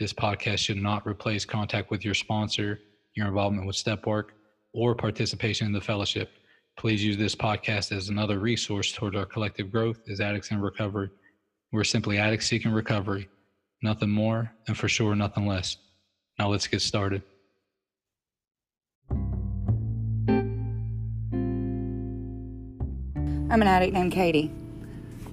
This podcast should not replace contact with your sponsor, your involvement with step work, or participation in the fellowship. Please use this podcast as another resource toward our collective growth as addicts in recovery. We're simply addicts seeking recovery, nothing more, and for sure, nothing less. Now let's get started. I'm an addict named Katie.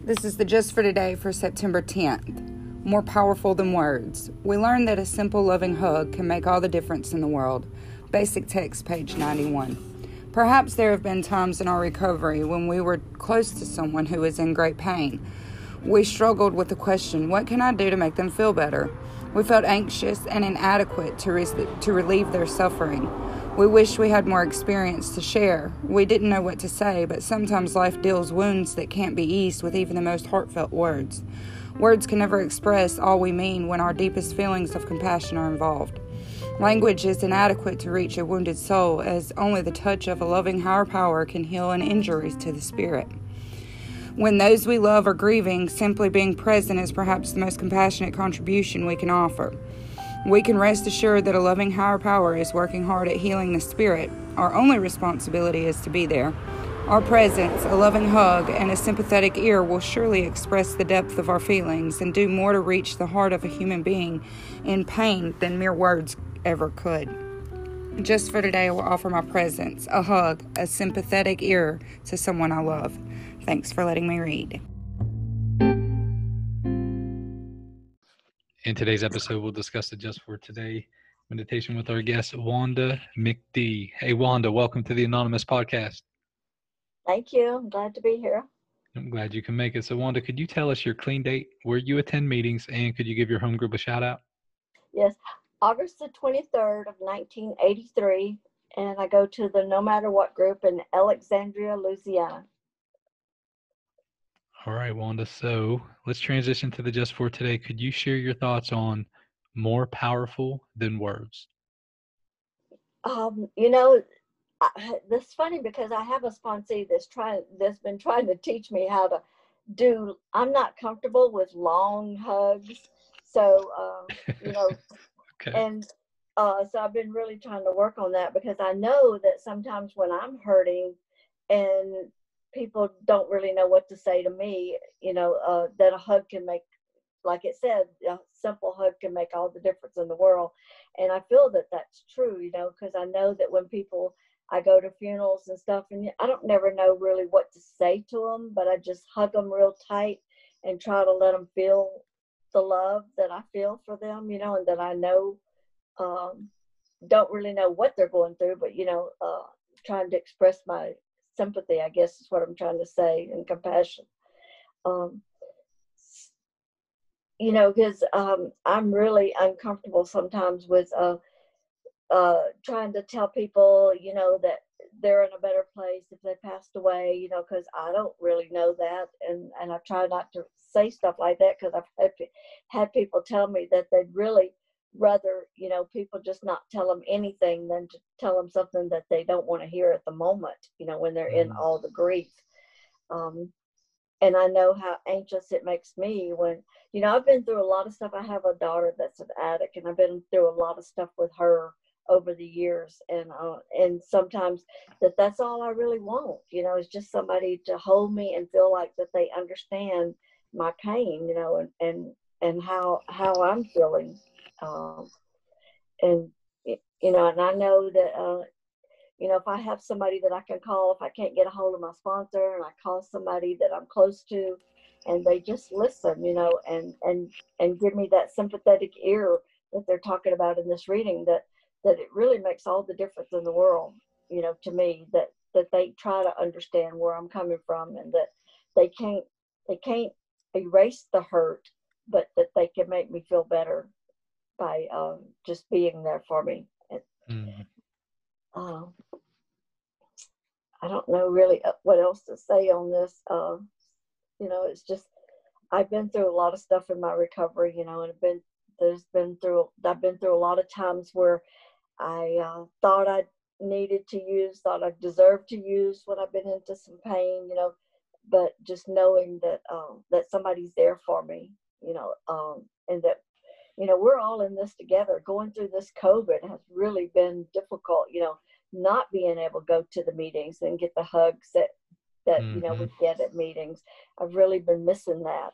This is the Just for Today for September 10th. More powerful than words. We learned that a simple, loving hug can make all the difference in the world. Basic text, page 91. Perhaps there have been times in our recovery when we were close to someone who was in great pain. We struggled with the question, What can I do to make them feel better? We felt anxious and inadequate to, re- to relieve their suffering. We wished we had more experience to share. We didn't know what to say, but sometimes life deals wounds that can't be eased with even the most heartfelt words. Words can never express all we mean when our deepest feelings of compassion are involved. Language is inadequate to reach a wounded soul, as only the touch of a loving higher power can heal an injury to the spirit. When those we love are grieving, simply being present is perhaps the most compassionate contribution we can offer. We can rest assured that a loving higher power is working hard at healing the spirit. Our only responsibility is to be there. Our presence, a loving hug, and a sympathetic ear will surely express the depth of our feelings and do more to reach the heart of a human being in pain than mere words ever could. Just for today, I will offer my presence, a hug, a sympathetic ear to someone I love. Thanks for letting me read. In today's episode, we'll discuss the Just for Today meditation with our guest, Wanda McD. Hey, Wanda, welcome to the Anonymous Podcast. Thank you. I'm glad to be here. I'm glad you can make it. So, Wanda, could you tell us your clean date, where you attend meetings, and could you give your home group a shout out? Yes, August the 23rd of 1983, and I go to the No Matter What group in Alexandria, Louisiana. All right, Wanda. So let's transition to the just for today. Could you share your thoughts on more powerful than words? Um, you know, I, that's funny because I have a sponsee that's trying that's been trying to teach me how to do. I'm not comfortable with long hugs, so uh, you know, okay. and uh, so I've been really trying to work on that because I know that sometimes when I'm hurting and people don't really know what to say to me, you know, uh, that a hug can make, like it said, a simple hug can make all the difference in the world. And I feel that that's true, you know, because I know that when people, I go to funerals and stuff, and I don't never know really what to say to them, but I just hug them real tight and try to let them feel the love that I feel for them, you know, and that I know, um, don't really know what they're going through, but, you know, uh, trying to express my sympathy, I guess is what I'm trying to say, and compassion. Um, you know, because um, I'm really uncomfortable sometimes with uh, uh, trying to tell people, you know, that they're in a better place if they passed away, you know, because I don't really know that, and and I try not to say stuff like that because I've had, had people tell me that they'd really rather you know people just not tell them anything than to tell them something that they don't want to hear at the moment you know when they're in mm-hmm. all the grief. Um, and i know how anxious it makes me when you know i've been through a lot of stuff. I have a daughter that's an addict and i've been through a lot of stuff with her over the years and uh, and sometimes that that's all i really want you know is just somebody to hold me and feel like that they understand my pain you know and and and how how i'm feeling um, and you know, and I know that uh, you know if I have somebody that I can call if I can't get a hold of my sponsor, and I call somebody that I'm close to, and they just listen, you know, and and and give me that sympathetic ear that they're talking about in this reading, that that it really makes all the difference in the world, you know, to me that that they try to understand where I'm coming from, and that they can't they can't erase the hurt, but that they can make me feel better by um, just being there for me. Mm. Um, I don't know really uh, what else to say on this. Uh, you know, it's just I've been through a lot of stuff in my recovery. You know, and I've been there's been through I've been through a lot of times where I uh, thought I needed to use, thought I deserved to use when I've been into some pain. You know, but just knowing that um, that somebody's there for me. You know, um, and that you know we're all in this together. Going through this COVID has really been difficult. You know not being able to go to the meetings and get the hugs that that mm-hmm. you know we mm-hmm. get at meetings i've really been missing that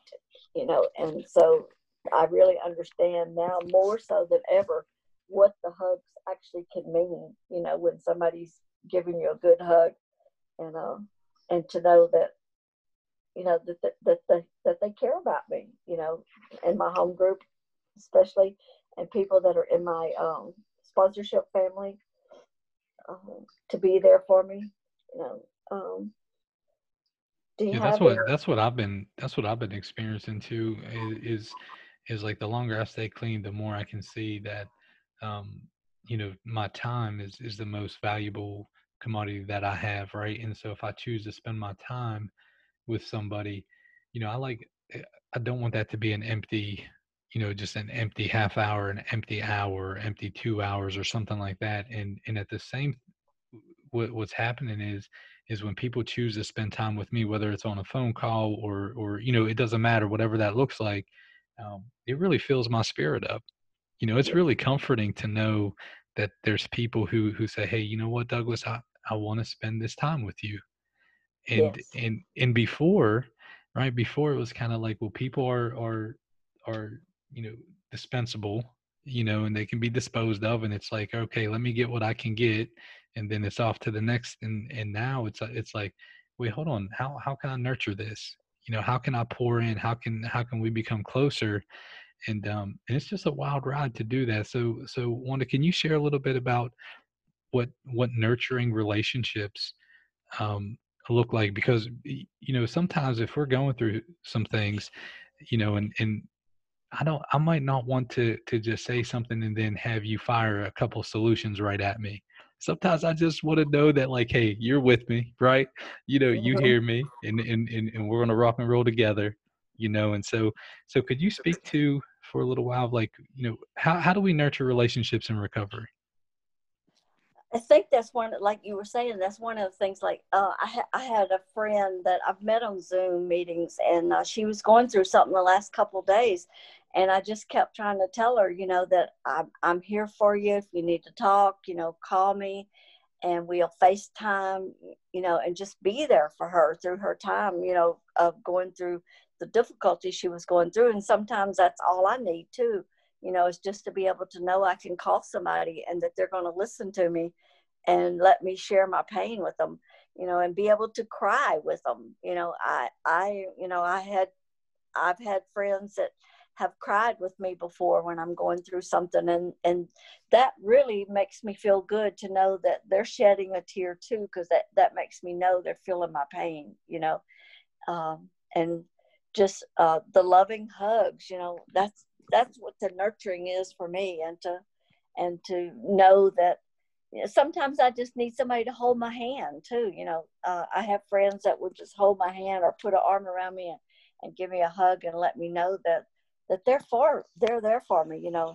you know and so i really understand now more so than ever what the hugs actually can mean you know when somebody's giving you a good hug and uh and to know that you know that that that they, that they care about me you know in my home group especially and people that are in my um sponsorship family um, to be there for me. You know, um, yeah, that's what that's what I've been that's what I've been experiencing too. Is is like the longer I stay clean, the more I can see that um, you know my time is is the most valuable commodity that I have, right? And so if I choose to spend my time with somebody, you know, I like eh, I don't want that to be an empty you know just an empty half hour an empty hour empty two hours or something like that and and at the same what, what's happening is is when people choose to spend time with me whether it's on a phone call or or you know it doesn't matter whatever that looks like um, it really fills my spirit up you know it's really comforting to know that there's people who who say hey you know what douglas i, I want to spend this time with you. And yes. and and before right before it was kind of like well people are are are you know dispensable you know and they can be disposed of and it's like okay let me get what i can get and then it's off to the next and and now it's it's like wait hold on how how can i nurture this? You know how can i pour in? How can how can we become closer and um and it's just a wild ride to do that so so wanda can you share a little bit about what what nurturing relationships um look like because you know sometimes if we're going through some things you know and and I don't I might not want to to just say something and then have you fire a couple solutions right at me. Sometimes I just want to know that like, hey, you're with me, right? You know, you mm-hmm. hear me and and and, and we're gonna rock and roll together, you know. And so so could you speak to for a little while like, you know, how how do we nurture relationships in recovery? I think that's one, like you were saying, that's one of the things. Like, uh, I, ha- I had a friend that I've met on Zoom meetings, and uh, she was going through something the last couple days, and I just kept trying to tell her, you know, that I'm I'm here for you. If you need to talk, you know, call me, and we'll FaceTime, you know, and just be there for her through her time, you know, of going through the difficulty she was going through. And sometimes that's all I need too you know, is just to be able to know I can call somebody and that they're going to listen to me and let me share my pain with them, you know, and be able to cry with them. You know, I, I, you know, I had, I've had friends that have cried with me before when I'm going through something and and that really makes me feel good to know that they're shedding a tear too because that that makes me know they're feeling my pain you know um, and just uh, the loving hugs you know that's that's what the nurturing is for me and to and to know that you know, sometimes I just need somebody to hold my hand too. You know, uh, I have friends that would just hold my hand or put an arm around me and, and give me a hug and let me know that that they're for they're there for me. You know,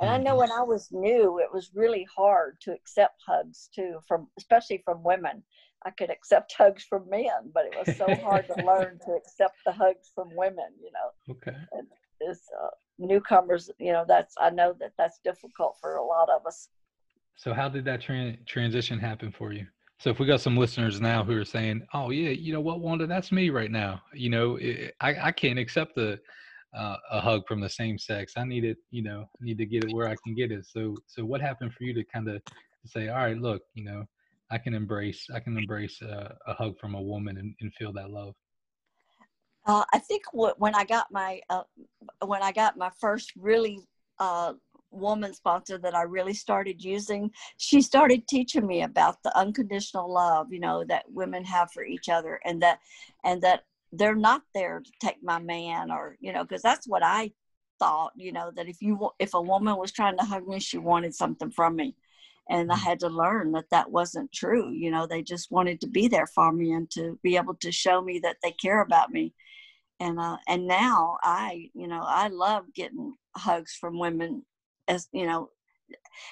and I know mm-hmm. when I was new, it was really hard to accept hugs too, from especially from women. I could accept hugs from men, but it was so hard to learn to accept the hugs from women. You know, okay. And it's, uh, newcomers you know that's i know that that's difficult for a lot of us so how did that tra- transition happen for you so if we got some listeners now who are saying oh yeah you know what wanda that's me right now you know it, i i can't accept a uh, a hug from the same sex i need it you know I need to get it where i can get it so so what happened for you to kind of say all right look you know i can embrace i can embrace a, a hug from a woman and, and feel that love. Uh, I think when I got my uh, when I got my first really uh, woman sponsor that I really started using, she started teaching me about the unconditional love, you know, that women have for each other, and that and that they're not there to take my man or you know, because that's what I thought, you know, that if you if a woman was trying to hug me, she wanted something from me, and I mm. had to learn that that wasn't true. You know, they just wanted to be there for me and to be able to show me that they care about me. And uh, and now I, you know, I love getting hugs from women, as you know,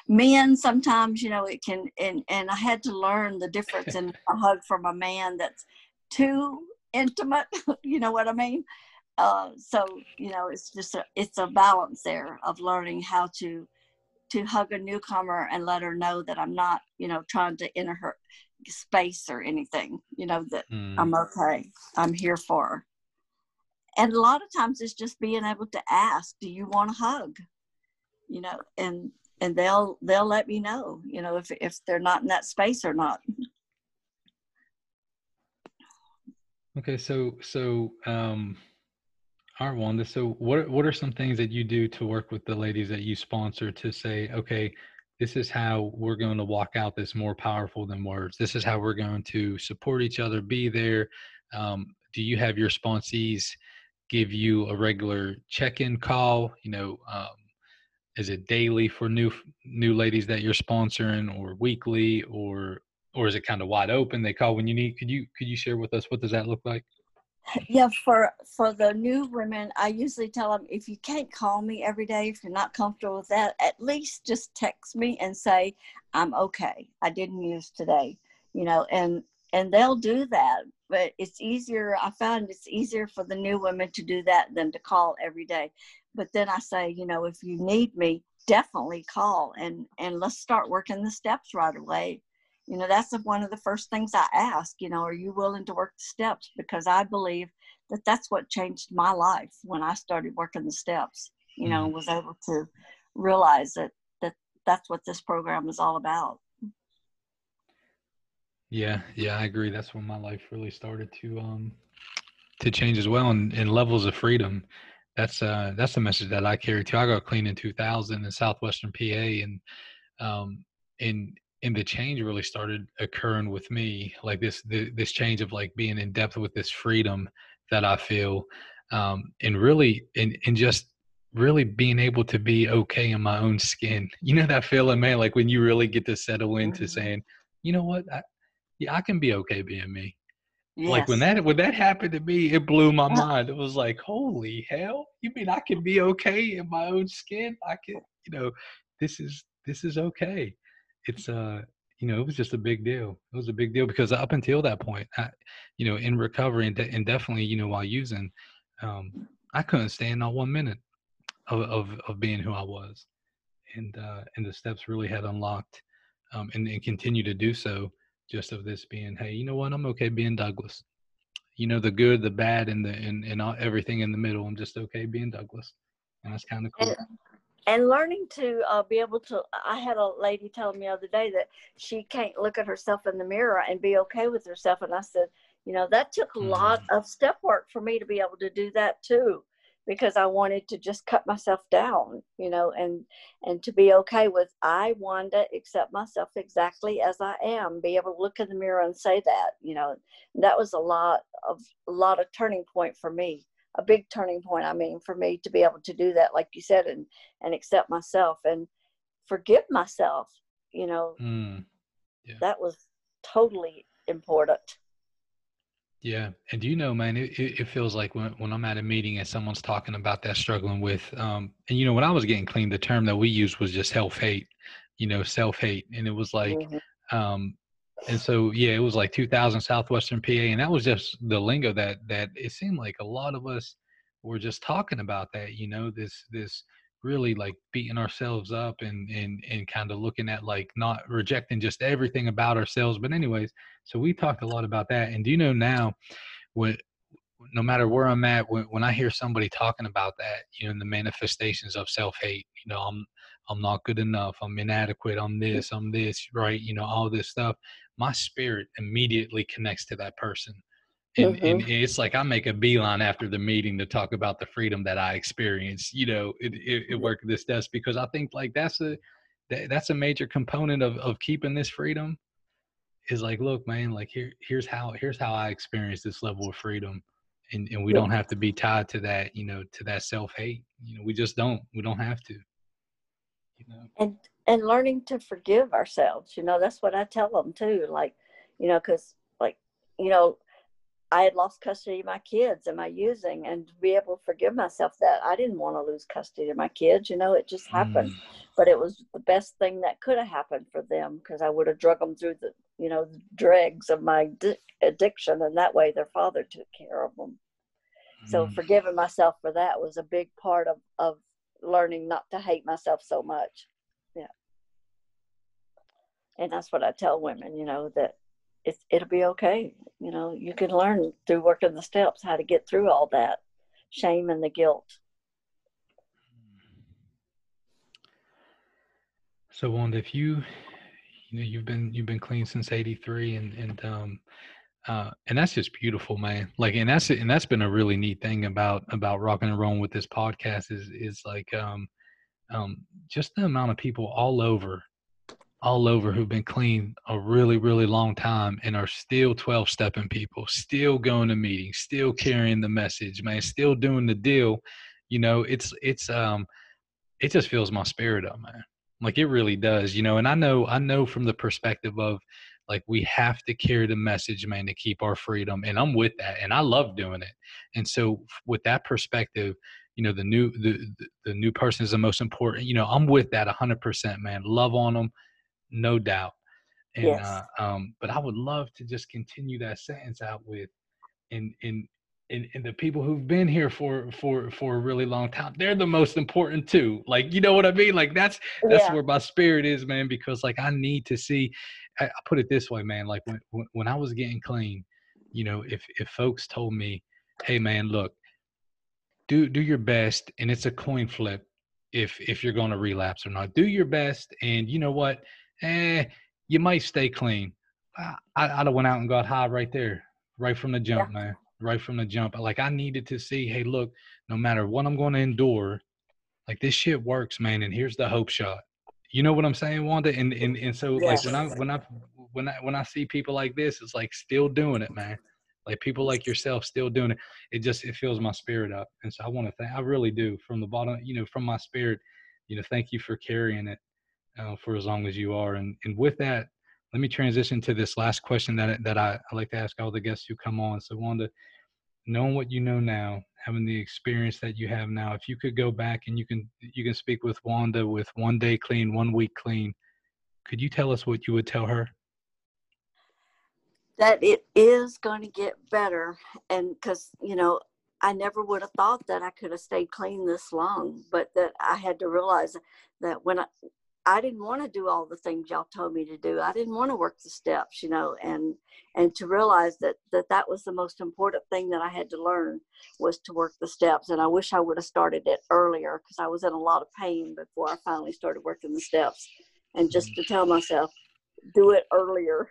men sometimes you know it can and and i had to learn the difference in a hug from a man that's too intimate you know what i mean uh, so you know it's just a it's a balance there of learning how to to hug a newcomer and let her know that i'm not you know trying to enter her space or anything you know that mm. i'm okay i'm here for her. And a lot of times it's just being able to ask do you want a hug? You know and and they'll they'll let me know you know if if they're not in that space or not. Okay so so um all right wanda so what what are some things that you do to work with the ladies that you sponsor to say okay this is how we're going to walk out this more powerful than words. This is how we're going to support each other be there. Um, do you have your sponsees give you a regular check-in call? You know um, is it daily for new new ladies that you're sponsoring or weekly or or is it kind of wide open? They call when you need could you could you share with us what does that look like yeah for for the new women i usually tell them if you can't call me every day if you're not comfortable with that at least just text me and say i'm okay. I didn't use today you know and and they'll do that but it's easier i found it's easier for the new women to do that than to call every day. But then i say you know if you need me definitely call and and let's start working the steps right away you know that's one of the first things i ask you know are you willing to work the steps because i believe that that's what changed my life when i started working the steps you know mm-hmm. was able to realize that that that's what this program is all about yeah, yeah, I agree. That's when my life really started to um to change as well and, and levels of freedom. That's uh that's the message that I carry too. I got clean in 2000 in southwestern PA and um and and the change really started occurring with me like this the, this change of like being in depth with this freedom that I feel um and really and and just really being able to be okay in my own skin. You know that feeling, man, like when you really get to settle into mm-hmm. saying, you know what, I, yeah, I can be okay being me. Yes. Like when that when that happened to me, it blew my mind. It was like, holy hell! You mean I can be okay in my own skin? I can, you know, this is this is okay. It's uh, you know, it was just a big deal. It was a big deal because up until that point, I, you know, in recovery and, de- and definitely, you know, while using, um, I couldn't stand not one minute of, of of being who I was, and uh, and the steps really had unlocked, um, and, and continue to do so just of this being, hey, you know what? I'm okay being Douglas. You know, the good, the bad, and the and, and all, everything in the middle. I'm just okay being Douglas. And that's kind of cool. And learning to uh, be able to, I had a lady tell me the other day that she can't look at herself in the mirror and be okay with herself. And I said, you know, that took a mm-hmm. lot of step work for me to be able to do that too because I wanted to just cut myself down, you know, and and to be okay with I want to accept myself exactly as I am, be able to look in the mirror and say that, you know, that was a lot of a lot of turning point for me, a big turning point. I mean, for me to be able to do that, like you said, and and accept myself and forgive myself, you know, mm, yeah. that was totally important. Yeah. And do you know, man, it, it feels like when, when I'm at a meeting and someone's talking about that struggling with, um, and you know, when I was getting clean, the term that we used was just self hate, you know, self hate. And it was like, mm-hmm. um, and so, yeah, it was like 2000 Southwestern PA. And that was just the lingo that, that it seemed like a lot of us were just talking about that, you know, this, this, really like beating ourselves up and and and kind of looking at like not rejecting just everything about ourselves but anyways so we talked a lot about that and do you know now when no matter where i'm at when, when i hear somebody talking about that you know the manifestations of self-hate you know i'm i'm not good enough i'm inadequate i'm this i'm this right you know all this stuff my spirit immediately connects to that person and, mm-hmm. and, it's like I make a beeline after the meeting to talk about the freedom that I experienced. You know, it, it, it worked this desk because I think like that's a that, that's a major component of of keeping this freedom. Is like, look, man, like here here's how here's how I experience this level of freedom, and and we yeah. don't have to be tied to that you know to that self hate you know we just don't we don't have to you know and and learning to forgive ourselves you know that's what i tell them too like you know because like you know i had lost custody of my kids Am I using and to be able to forgive myself that i didn't want to lose custody of my kids you know it just happened mm. but it was the best thing that could have happened for them because i would have drug them through the you know the dregs of my di- addiction and that way their father took care of them so mm. forgiving myself for that was a big part of of learning not to hate myself so much yeah and that's what i tell women you know that it, it'll be okay you know you can learn through working the steps how to get through all that shame and the guilt so wanda if you you know you've been you've been clean since 83 and and um uh, and that's just beautiful, man. Like, and that's and that's been a really neat thing about about rocking and rolling with this podcast is is like um um just the amount of people all over all over who've been clean a really really long time and are still 12 stepping people still going to meetings still carrying the message man still doing the deal you know it's it's um it just fills my spirit up man like it really does you know and i know i know from the perspective of like we have to carry the message, man, to keep our freedom. And I'm with that. And I love doing it. And so with that perspective, you know, the new the the new person is the most important. You know, I'm with that hundred percent, man. Love on them, no doubt. And yes. uh, um, but I would love to just continue that sentence out with and and and, and the people who've been here for for for a really long time they're the most important too like you know what i mean like that's that's yeah. where my spirit is man because like i need to see I, I put it this way, man. Like when, when when I was getting clean, you know, if if folks told me, "Hey, man, look, do do your best," and it's a coin flip if if you're going to relapse or not. Do your best, and you know what? Eh, you might stay clean. I, I'd have went out and got high right there, right from the jump, yeah. man. Right from the jump. Like I needed to see, hey, look, no matter what I'm going to endure, like this shit works, man. And here's the hope shot. You know what I'm saying, Wanda? And and and so yes. like when I when I when I when I see people like this, it's like still doing it, man. Like people like yourself still doing it. It just it fills my spirit up. And so I want to thank I really do from the bottom, you know, from my spirit, you know, thank you for carrying it uh, for as long as you are. And and with that, let me transition to this last question that that I, I like to ask all the guests who come on. So Wanda, knowing what you know now, having the experience that you have now if you could go back and you can you can speak with wanda with one day clean one week clean could you tell us what you would tell her that it is going to get better and because you know i never would have thought that i could have stayed clean this long but that i had to realize that when i I didn't want to do all the things y'all told me to do. I didn't want to work the steps, you know, and and to realize that that that was the most important thing that I had to learn was to work the steps. And I wish I would have started it earlier because I was in a lot of pain before I finally started working the steps. And just to tell myself, do it earlier,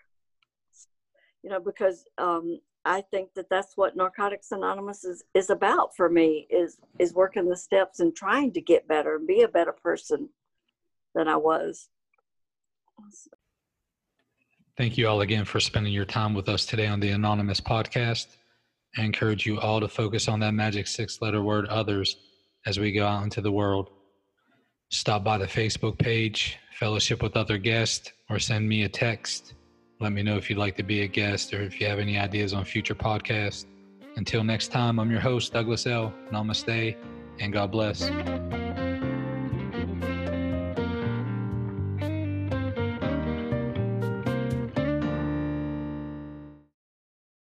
you know, because um, I think that that's what Narcotics Anonymous is is about for me is is working the steps and trying to get better and be a better person than I was. Thank you all again for spending your time with us today on the Anonymous podcast. I encourage you all to focus on that magic six letter word others as we go out into the world. Stop by the Facebook page, fellowship with other guests, or send me a text. Let me know if you'd like to be a guest or if you have any ideas on future podcasts. Until next time, I'm your host, Douglas L. Namaste, and God bless.